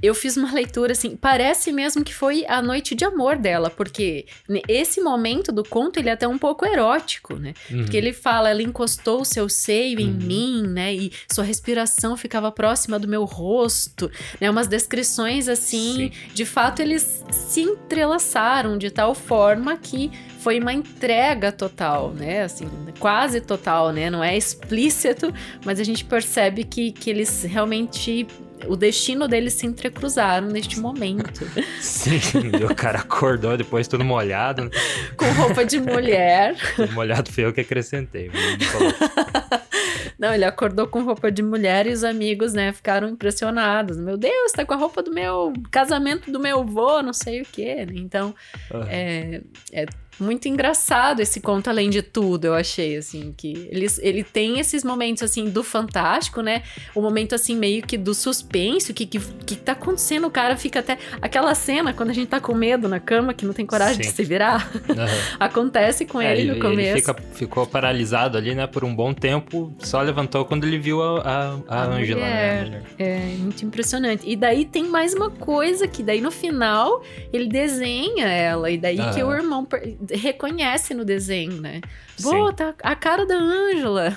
Speaker 3: Eu fiz uma leitura assim, parece mesmo que foi a noite de amor dela, porque esse momento do conto ele é até um pouco erótico, né?
Speaker 1: Uhum.
Speaker 3: Porque ele fala, ela encostou o seu seio em
Speaker 1: Uhum.
Speaker 3: mim, né? E sua respiração ficava próxima do meu rosto, né? Umas descrições assim, de fato eles se entrelaçaram de tal forma que foi uma entrega total, né? Assim, quase total, né? Não é explícito, mas a gente percebe que, que eles realmente o destino deles se entrecruzaram neste momento. *laughs*
Speaker 1: Sim, o cara acordou depois tudo molhado. né?
Speaker 3: Com roupa de mulher. *laughs*
Speaker 1: Tudo molhado foi eu que acrescentei. *laughs*
Speaker 3: Não, ele acordou com roupa de mulher e os amigos, né, ficaram impressionados. Meu Deus, tá com a roupa do meu casamento do meu avô, não sei o quê. né? Então,
Speaker 1: "Ah,
Speaker 3: é, é muito engraçado esse conto, além de tudo, eu achei, assim, que ele, ele tem esses momentos, assim, do fantástico, né? O momento, assim, meio que do suspense, o que, que, que tá acontecendo, o cara fica até... Aquela cena, quando a gente tá com medo na cama, que não tem coragem de
Speaker 1: Sim.
Speaker 3: se virar,
Speaker 1: aham." *laughs*
Speaker 3: acontece com
Speaker 1: É,
Speaker 3: ele no
Speaker 1: ele
Speaker 3: começo.
Speaker 1: fica- ficou paralisado ali, né, por um bom tempo, só levantou quando ele viu a, a, a Angela, né? a
Speaker 3: mulher.
Speaker 1: mulher.
Speaker 3: É muito impressionante. E daí tem mais uma coisa que daí no final ele desenha ela e daí que
Speaker 1: Aham.
Speaker 3: o irmão reconhece no desenho, né?
Speaker 1: Sim.
Speaker 3: Pô, tá a cara da Ângela.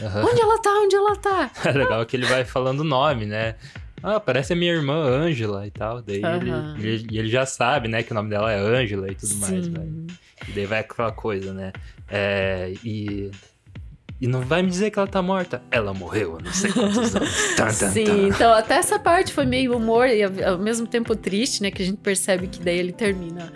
Speaker 1: Aham.
Speaker 3: Onde ela tá? Onde ela tá? *laughs*
Speaker 1: É legal que ele vai falando o nome, né? Ah, parece a minha irmã Ângela e tal. Daí ele,
Speaker 3: Aham.
Speaker 1: ele, e ele já sabe, né, que o nome dela é Ângela e tudo mais. Vai.
Speaker 3: Sim.
Speaker 1: E daí vai aquela coisa, né? É, e. E não vai me dizer que ela tá morta. Ela morreu há não sei quantos anos. *laughs* Tan, tan,
Speaker 3: Sim,
Speaker 1: tan.
Speaker 3: então até essa parte foi meio humor e ao mesmo tempo triste, né? Que a gente percebe que daí ele termina.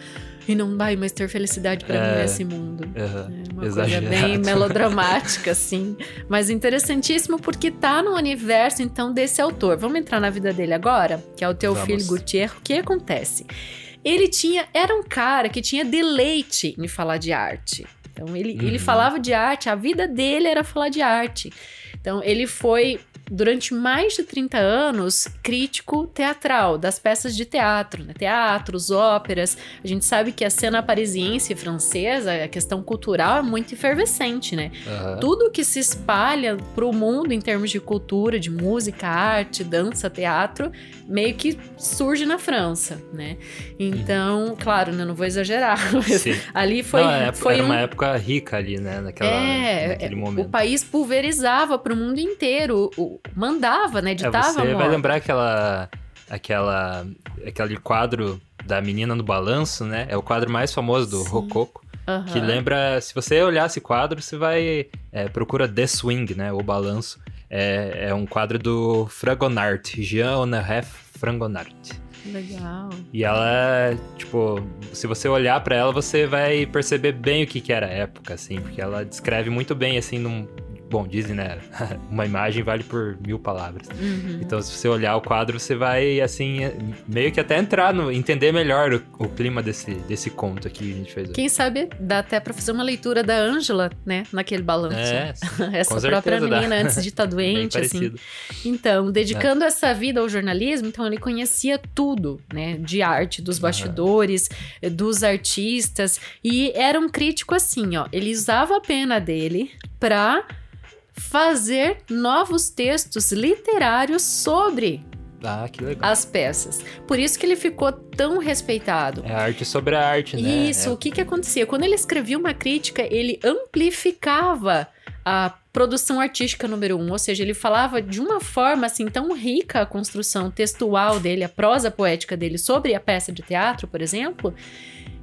Speaker 3: E não vai mais ter felicidade mim
Speaker 1: É.
Speaker 3: nesse mundo. É uma
Speaker 1: Exagerado.
Speaker 3: coisa bem *laughs* melodramática, assim. Mas interessantíssimo porque tá no universo, então, desse autor. Vamos entrar na vida dele agora? Que é o teu
Speaker 1: Vamos.
Speaker 3: filho Gutierre. O que acontece? Ele tinha... Era um cara que tinha deleite em falar de arte. Então, ele, ele
Speaker 1: Uhum.
Speaker 3: falava de arte. A vida dele era falar de arte. Então, ele foi... Durante mais de 30 anos, crítico teatral, das peças de teatro, né? teatros, óperas. A gente sabe que a cena parisiense e francesa, a questão cultural é muito efervescente, né?
Speaker 1: Aham.
Speaker 3: Tudo que se espalha pro mundo em termos de cultura, de música, arte, dança, teatro, meio que surge na França, né? Então, claro, né, não vou exagerar, *laughs* ali foi,
Speaker 1: Não, época-
Speaker 3: foi
Speaker 1: era
Speaker 3: um...
Speaker 1: uma época rica ali, né? Naquela,
Speaker 3: é,
Speaker 1: naquele
Speaker 3: é,
Speaker 1: momento.
Speaker 3: o país pulverizava pro mundo inteiro, o- mandava, né,
Speaker 1: É,
Speaker 3: ditava
Speaker 1: você
Speaker 3: a
Speaker 1: vai lembrar aquela, aquela, aquele quadro da menina no balanço, né? É o quadro mais famoso do
Speaker 3: Sim.
Speaker 1: Rococo.
Speaker 3: Aham.
Speaker 1: Que lembra, se você olhar esse quadro, você vai. é, procura The Swing, né? O balanço. É, é um quadro do Fragonard, Jean Honoré Fragonard.
Speaker 3: Legal.
Speaker 1: E ela, tipo, se você olhar pra ela, você vai perceber bem o que, que era a época, assim, porque ela descreve muito bem, assim, num- bom, dizem, né? *laughs* Uma imagem vale por mil palavras.
Speaker 3: Uhum.
Speaker 1: Então, se você olhar o quadro, você vai, assim, meio que até entrar no. entender melhor o, o clima desse, desse conto aqui que a gente fez.
Speaker 3: Quem sabe dá até pra fazer uma leitura da Ângela, né? Naquele balanço.
Speaker 1: É, *laughs*
Speaker 3: Essa própria
Speaker 1: certeza dá.
Speaker 3: menina antes de estar *laughs*
Speaker 1: Bem
Speaker 3: doente, assim. Então, dedicando essa vida ao jornalismo, então ele conhecia tudo, né? De arte, dos bastidores, dos artistas. E era um crítico assim, ó. Ele usava a pena dele pra fazer novos textos literários sobre
Speaker 1: Ah,
Speaker 3: as peças. Por isso que ele ficou tão respeitado.
Speaker 1: É arte sobre a arte, né?
Speaker 3: Isso,
Speaker 1: É-
Speaker 3: o que que acontecia? Quando ele escrevia uma crítica, ele amplificava a produção artística número um, ou seja, ele falava de uma forma assim tão rica a construção textual dele, a prosa poética dele sobre a peça de teatro, por exemplo,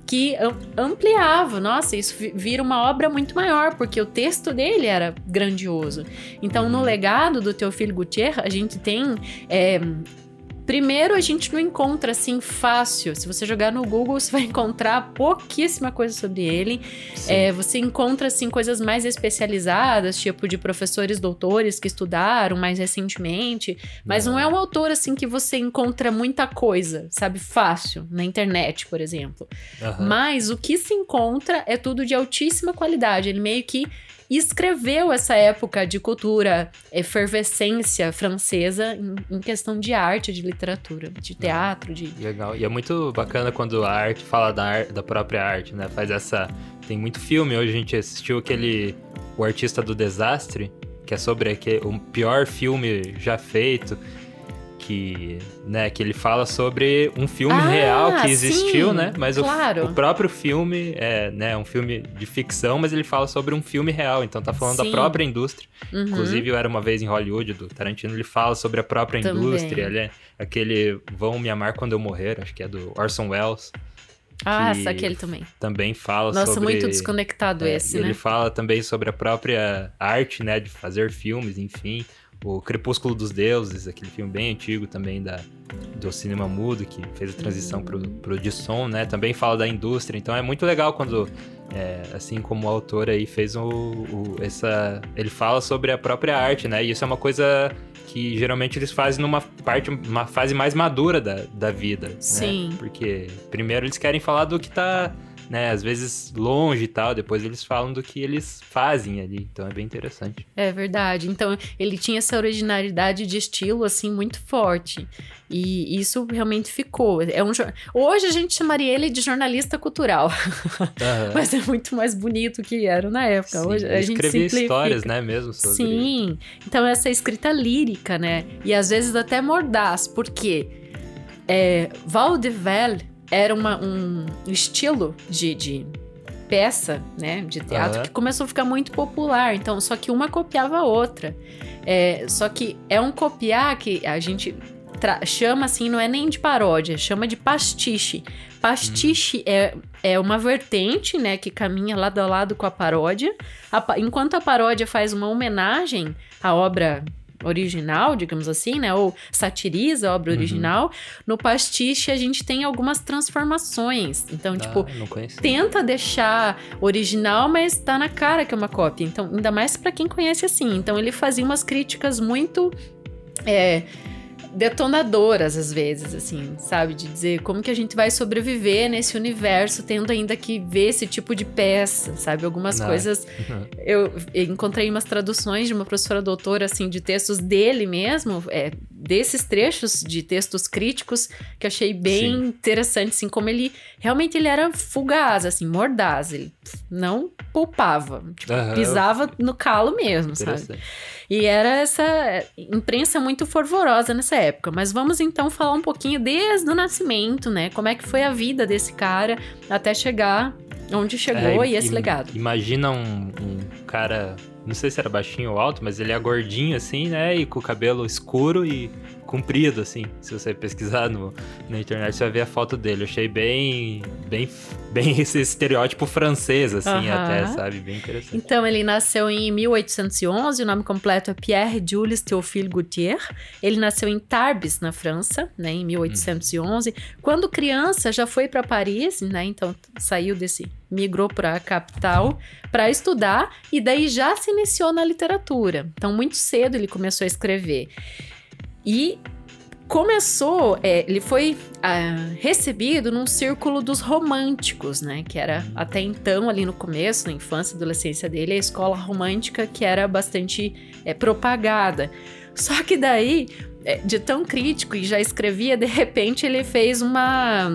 Speaker 3: que am- ampliava. Nossa, isso vi- vira uma obra muito maior, porque o texto dele era grandioso. Então, no legado do Teofilo Gutierrez, a gente tem é, Primeiro, a gente não encontra assim fácil. Se você jogar no Google, você vai encontrar pouquíssima coisa sobre ele. É, você encontra assim coisas mais especializadas, tipo de professores doutores que estudaram mais recentemente. Mas não é um autor assim que você encontra muita coisa, sabe, fácil na internet, por exemplo.
Speaker 1: Aham.
Speaker 3: Mas o que se encontra é tudo de altíssima qualidade. Ele meio que escreveu essa época de cultura, efervescência francesa em, em questão de arte, de literatura, de teatro, de.
Speaker 1: Legal. E é muito bacana quando a arte fala da, ar- da própria arte, né? Faz essa. Tem muito filme. Hoje a gente assistiu aquele. O Artista do Desastre, que é sobre aquele, o pior filme já feito. Que, né, que ele fala sobre um filme
Speaker 3: Ah,
Speaker 1: real que existiu,
Speaker 3: sim,
Speaker 1: né? Mas o-
Speaker 3: claro.
Speaker 1: o, próprio filme é né, um filme de ficção, mas ele fala sobre um filme real. Então tá falando
Speaker 3: Sim.
Speaker 1: da própria indústria.
Speaker 3: Uhum.
Speaker 1: Inclusive, eu era uma vez em Hollywood, do Tarantino, ele fala sobre a própria
Speaker 3: Também.
Speaker 1: indústria. Ele é aquele Vão Me Amar Quando Eu Morrer, acho que é do Orson Welles.
Speaker 3: Ah,
Speaker 1: que-
Speaker 3: aquele também.
Speaker 1: Também fala
Speaker 3: Nossa,
Speaker 1: sobre...
Speaker 3: muito desconectado
Speaker 1: é,
Speaker 3: esse,
Speaker 1: ele
Speaker 3: né?
Speaker 1: fala também sobre a própria arte, né, de fazer filmes, enfim. O Crepúsculo dos Deuses, aquele filme bem antigo também da, do cinema mudo, que fez a transição pro, pro de som, né? Também fala da indústria. Então é muito legal quando, é, assim como o autor aí fez o, o- essa... Ele fala sobre a própria arte, né? E isso é uma coisa que geralmente eles fazem numa parte, uma fase mais madura da, da vida. né?
Speaker 3: Sim.
Speaker 1: Porque primeiro eles querem falar do que tá, né, às vezes longe e tal, depois eles falam do que eles fazem ali. Então é bem interessante.
Speaker 3: É verdade. Então, ele tinha essa originalidade de estilo, assim, muito forte. E isso realmente ficou. É um, Hoje a gente chamaria ele de jornalista cultural, *laughs* mas é muito mais bonito que era na época.
Speaker 1: Sim,
Speaker 3: Hoje a gente
Speaker 1: escrevia
Speaker 3: simplifica.
Speaker 1: histórias, né, mesmo.
Speaker 3: Sim, então essa escrita lírica, né? E às vezes até mordaz, porque é, vaudeville era uma- um estilo de, de peça, né, de teatro,
Speaker 1: Aham.
Speaker 3: que começou a ficar muito popular. Então, só que uma copiava a outra. É, só que é um copiar que a gente chama assim, não é nem de paródia, chama de pastiche. Pastiche é, é uma vertente, né, que caminha lado a lado com a paródia. A enquanto a paródia faz uma homenagem à obra original, digamos assim, né, ou satiriza a obra
Speaker 1: Uhum.
Speaker 3: original, no pastiche a gente tem algumas transformações. Então,
Speaker 1: Ah,
Speaker 3: tipo, tenta deixar original, mas tá na cara que é uma cópia. Então, ainda mais pra quem conhece assim. Então, ele fazia umas críticas muito é, detonadoras às vezes, assim, sabe, de dizer como que a gente vai sobreviver nesse universo tendo ainda que ver esse tipo de peça, sabe? Algumas
Speaker 1: Ah.
Speaker 3: coisas eu encontrei umas traduções de uma professora doutora, assim, de textos dele mesmo, é, desses trechos de textos críticos, que eu achei bem
Speaker 1: Sim.
Speaker 3: interessante, assim, como ele, realmente ele era fugaz, assim, mordaz, ele não poupava, tipo,
Speaker 1: Aham.
Speaker 3: pisava no calo mesmo, sabe? E era essa imprensa muito fervorosa nessa época. Mas vamos então falar um pouquinho desde o nascimento, né? Como é que foi a vida desse cara até chegar onde chegou
Speaker 1: É,
Speaker 3: e esse legado.
Speaker 1: Imagina um, um cara, não sei se era baixinho ou alto, mas ele é gordinho assim, né? E com o cabelo escuro e comprido, assim. Se você pesquisar no, na internet, você vai ver a foto dele. Eu achei bem, bem, bem *laughs* esse estereótipo francês, assim,
Speaker 3: Aham.
Speaker 1: até, sabe? Bem interessante.
Speaker 3: Então, ele nasceu em 1811, o nome completo é Pierre Jules Théophile Gautier. Ele nasceu em Tarbes, na França, né, em 1811. Quando criança, já foi para Paris, né, então saiu desse, migrou para a capital para estudar e daí já se iniciou na literatura. Então, muito cedo ele começou a escrever. E começou, é, ele foi ah, recebido num círculo dos românticos, né? Que era até então, ali no começo, na infância e adolescência dele, a escola romântica que era bastante é, propagada. Só que daí, é, de tão crítico e já escrevia, de repente ele fez uma.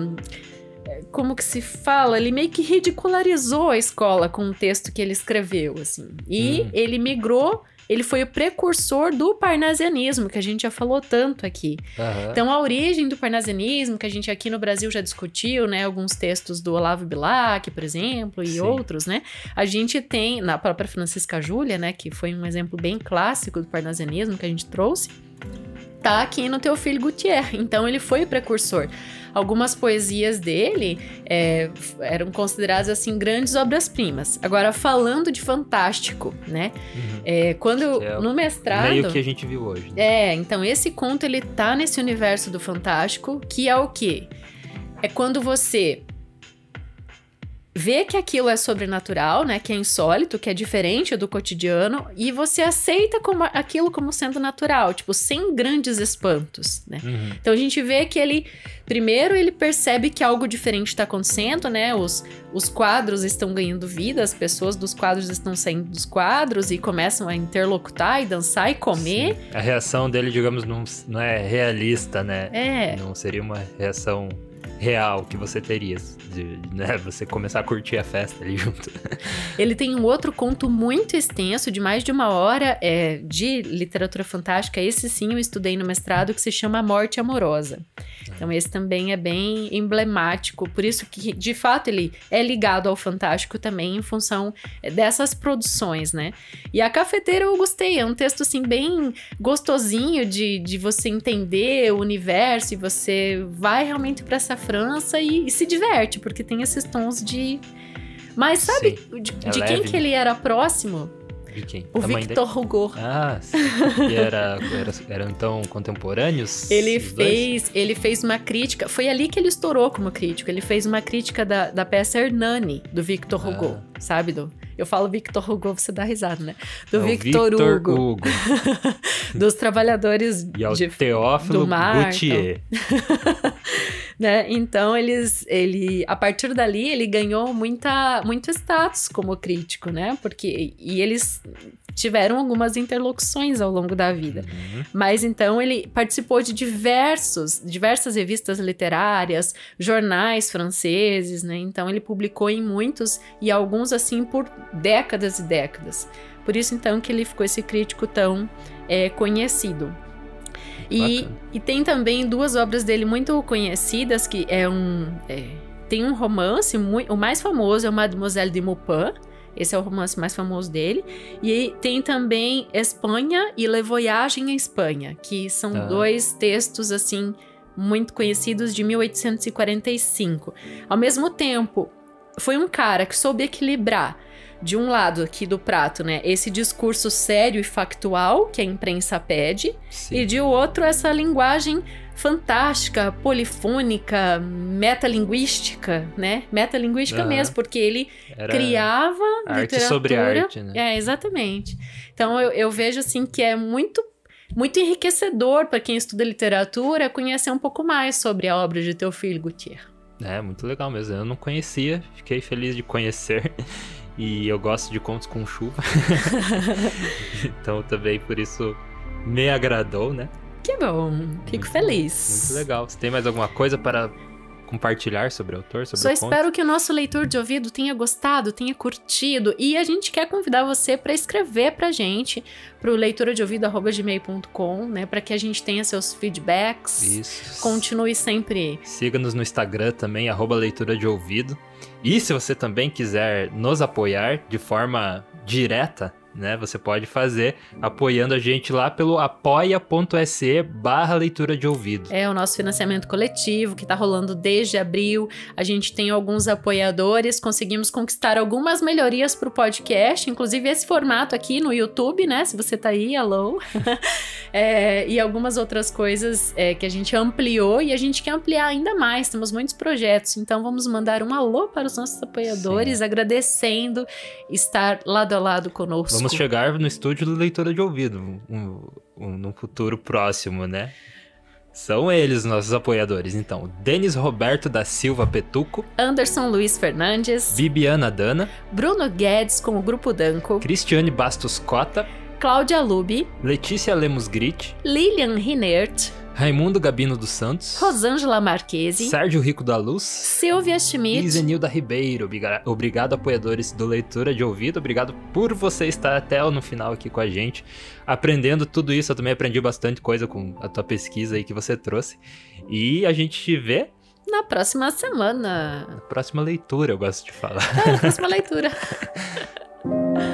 Speaker 3: É, Como que se fala? Ele meio que ridicularizou a escola com o texto que ele escreveu, assim. E
Speaker 1: Hum.
Speaker 3: ele migrou. Ele foi o precursor do parnasianismo, que a gente já falou tanto aqui.
Speaker 1: Aham.
Speaker 3: Então, a origem do parnasianismo, que a gente aqui no Brasil já discutiu, né? Alguns textos do Olavo Bilac, por exemplo, e
Speaker 1: Sim.
Speaker 3: outros, né? A gente tem, na própria Francisca Júlia, né? Que foi um exemplo bem clássico do parnasianismo que a gente trouxe. Tá aqui no Teofilo Gutier. Então, ele foi o precursor. Algumas poesias dele é, eram consideradas, assim, grandes obras-primas. Agora, falando de fantástico, né?
Speaker 1: Uhum.
Speaker 3: É, quando,
Speaker 1: é
Speaker 3: no mestrado...
Speaker 1: Meio que a gente viu hoje. né?
Speaker 3: É, então esse conto ele tá nesse universo do fantástico, que é o quê? É quando você vê que aquilo é sobrenatural, né, que é insólito, que é diferente do cotidiano e você aceita como aquilo como sendo natural, tipo, sem grandes espantos, né?
Speaker 1: Uhum.
Speaker 3: Então a gente vê que ele, primeiro, ele percebe que algo diferente está acontecendo, né? Os, os quadros estão ganhando vida, as pessoas dos quadros estão saindo dos quadros e começam a interlocutar e dançar e comer.
Speaker 1: Sim. A reação dele, digamos, não, não é realista, né?
Speaker 3: É.
Speaker 1: Não seria uma reação real que você teria. De, né? Você começar a curtir a festa ali junto. *laughs*
Speaker 3: Ele tem um outro conto muito extenso, de mais de uma hora, é, de literatura fantástica. Esse sim eu estudei no mestrado, que se chama Morte Amorosa. Então, esse também é bem emblemático. Por isso que, de fato, ele é ligado ao fantástico também, em função dessas produções, né? E A Cafeteira eu gostei. É um texto, assim, bem gostosinho de, de você entender o universo e você vai realmente para essa França e, e se diverte, porque tem esses tons de. Mas sabe de,
Speaker 1: É
Speaker 3: de quem que ele era próximo?
Speaker 1: De quem?
Speaker 3: O
Speaker 1: Da mãe dele?
Speaker 3: Victor Hugo.
Speaker 1: Ah, sim. E era, era, eram então contemporâneos?
Speaker 3: Ele
Speaker 1: os dois?
Speaker 3: fez, ele fez uma crítica. Foi ali que ele estourou como crítico. Ele fez uma crítica da, da peça Hernani, do Victor
Speaker 1: Ah.
Speaker 3: Hugo. Sabe? Do, eu falo Victor Hugo, você dá risada, né? Do
Speaker 1: É o
Speaker 3: Victor, Hugo.
Speaker 1: Hugo. *laughs*
Speaker 3: Dos trabalhadores
Speaker 1: E ao
Speaker 3: de
Speaker 1: Teófilo
Speaker 3: do mar,
Speaker 1: Gautier. *laughs*
Speaker 3: né? Então eles, ele, a partir dali ele ganhou muita, muito status como crítico, né? Porque e eles tiveram algumas interlocuções ao longo da vida.
Speaker 1: Uhum.
Speaker 3: Mas então ele participou de diversos, diversas revistas literárias, jornais franceses, né? Então ele publicou em muitos e alguns assim por décadas e décadas. Por isso então que ele ficou esse crítico tão é, conhecido. E, e tem também duas obras dele muito conhecidas que é um é, tem um romance mui- o mais famoso é o Mademoiselle de Maupin esse é o romance mais famoso dele. E tem também Espanha e Le Voyage em Espanha, que são
Speaker 1: Ah.
Speaker 3: dois textos assim muito conhecidos de 1845. Ao mesmo tempo, foi um cara que soube equilibrar de um lado aqui do prato, né, esse discurso sério e factual que a imprensa pede,
Speaker 1: Sim.
Speaker 3: e de outro essa linguagem fantástica, polifônica, metalinguística, né? Metalinguística
Speaker 1: Aham.
Speaker 3: mesmo, porque ele
Speaker 1: Era
Speaker 3: criava
Speaker 1: arte
Speaker 3: literatura.
Speaker 1: sobre arte, né?
Speaker 3: É, exatamente. Então eu, eu vejo assim que é muito muito enriquecedor para quem estuda literatura conhecer um pouco mais sobre a obra de Teofilo Gutier.
Speaker 1: É, muito legal mesmo. Eu não conhecia, fiquei feliz de conhecer. *laughs* E eu gosto de contos com chuva. *laughs* então também por isso me agradou, né?
Speaker 3: Que bom, fico
Speaker 1: Muito
Speaker 3: feliz.
Speaker 1: Muito legal. Você tem mais alguma coisa para compartilhar sobre o autor, sobre
Speaker 3: Só
Speaker 1: o
Speaker 3: espero que o nosso leitor de ouvido tenha gostado, tenha curtido. E a gente quer convidar você para escrever pra gente pro leitura de ouvido@gmail.com, né, para que a gente tenha seus feedbacks.
Speaker 1: Isso.
Speaker 3: Continue sempre.
Speaker 1: Siga-nos no Instagram também, arroba leitura de ouvido. E se você também quiser nos apoiar de forma direta, né? Você pode fazer apoiando a gente lá pelo apoia.se barra leitura de ouvido.
Speaker 3: É o nosso financiamento coletivo que tá rolando desde abril. A gente tem alguns apoiadores, conseguimos conquistar algumas melhorias pro podcast, inclusive esse formato aqui no YouTube, né? Se você tá aí, alô. *laughs* é, e algumas outras coisas é, que a gente ampliou e a gente quer ampliar ainda mais. Temos muitos projetos, então vamos mandar um alô para os nossos apoiadores, Sim. agradecendo estar lado a lado conosco.
Speaker 1: Vamos chegar no estúdio do Leitura de Ouvido, um, um, num futuro próximo, né? São eles nossos apoiadores, então. Denis Roberto da Silva Petuco.
Speaker 3: Anderson Luiz Fernandes.
Speaker 1: Bibiana Dana.
Speaker 3: Bruno Guedes com o Grupo Danco.
Speaker 1: Cristiane Bastos Cota.
Speaker 3: Cláudia Lubi.
Speaker 1: Letícia Lemos Grit.
Speaker 3: Lilian Rinert.
Speaker 1: Raimundo Gabino dos Santos,
Speaker 3: Rosângela Marquesi,
Speaker 1: Sérgio Rico da Luz,
Speaker 3: Silvia Schmidt
Speaker 1: e Zenilda Ribeiro. Obrigado, apoiadores do Leitura de Ouvido. Obrigado por você estar até no final aqui com a gente, aprendendo tudo isso. Eu também aprendi bastante coisa com a tua pesquisa aí que você trouxe. E a gente te vê
Speaker 3: na próxima semana.
Speaker 1: Na próxima leitura, eu gosto de falar.
Speaker 3: É, na próxima leitura. *laughs*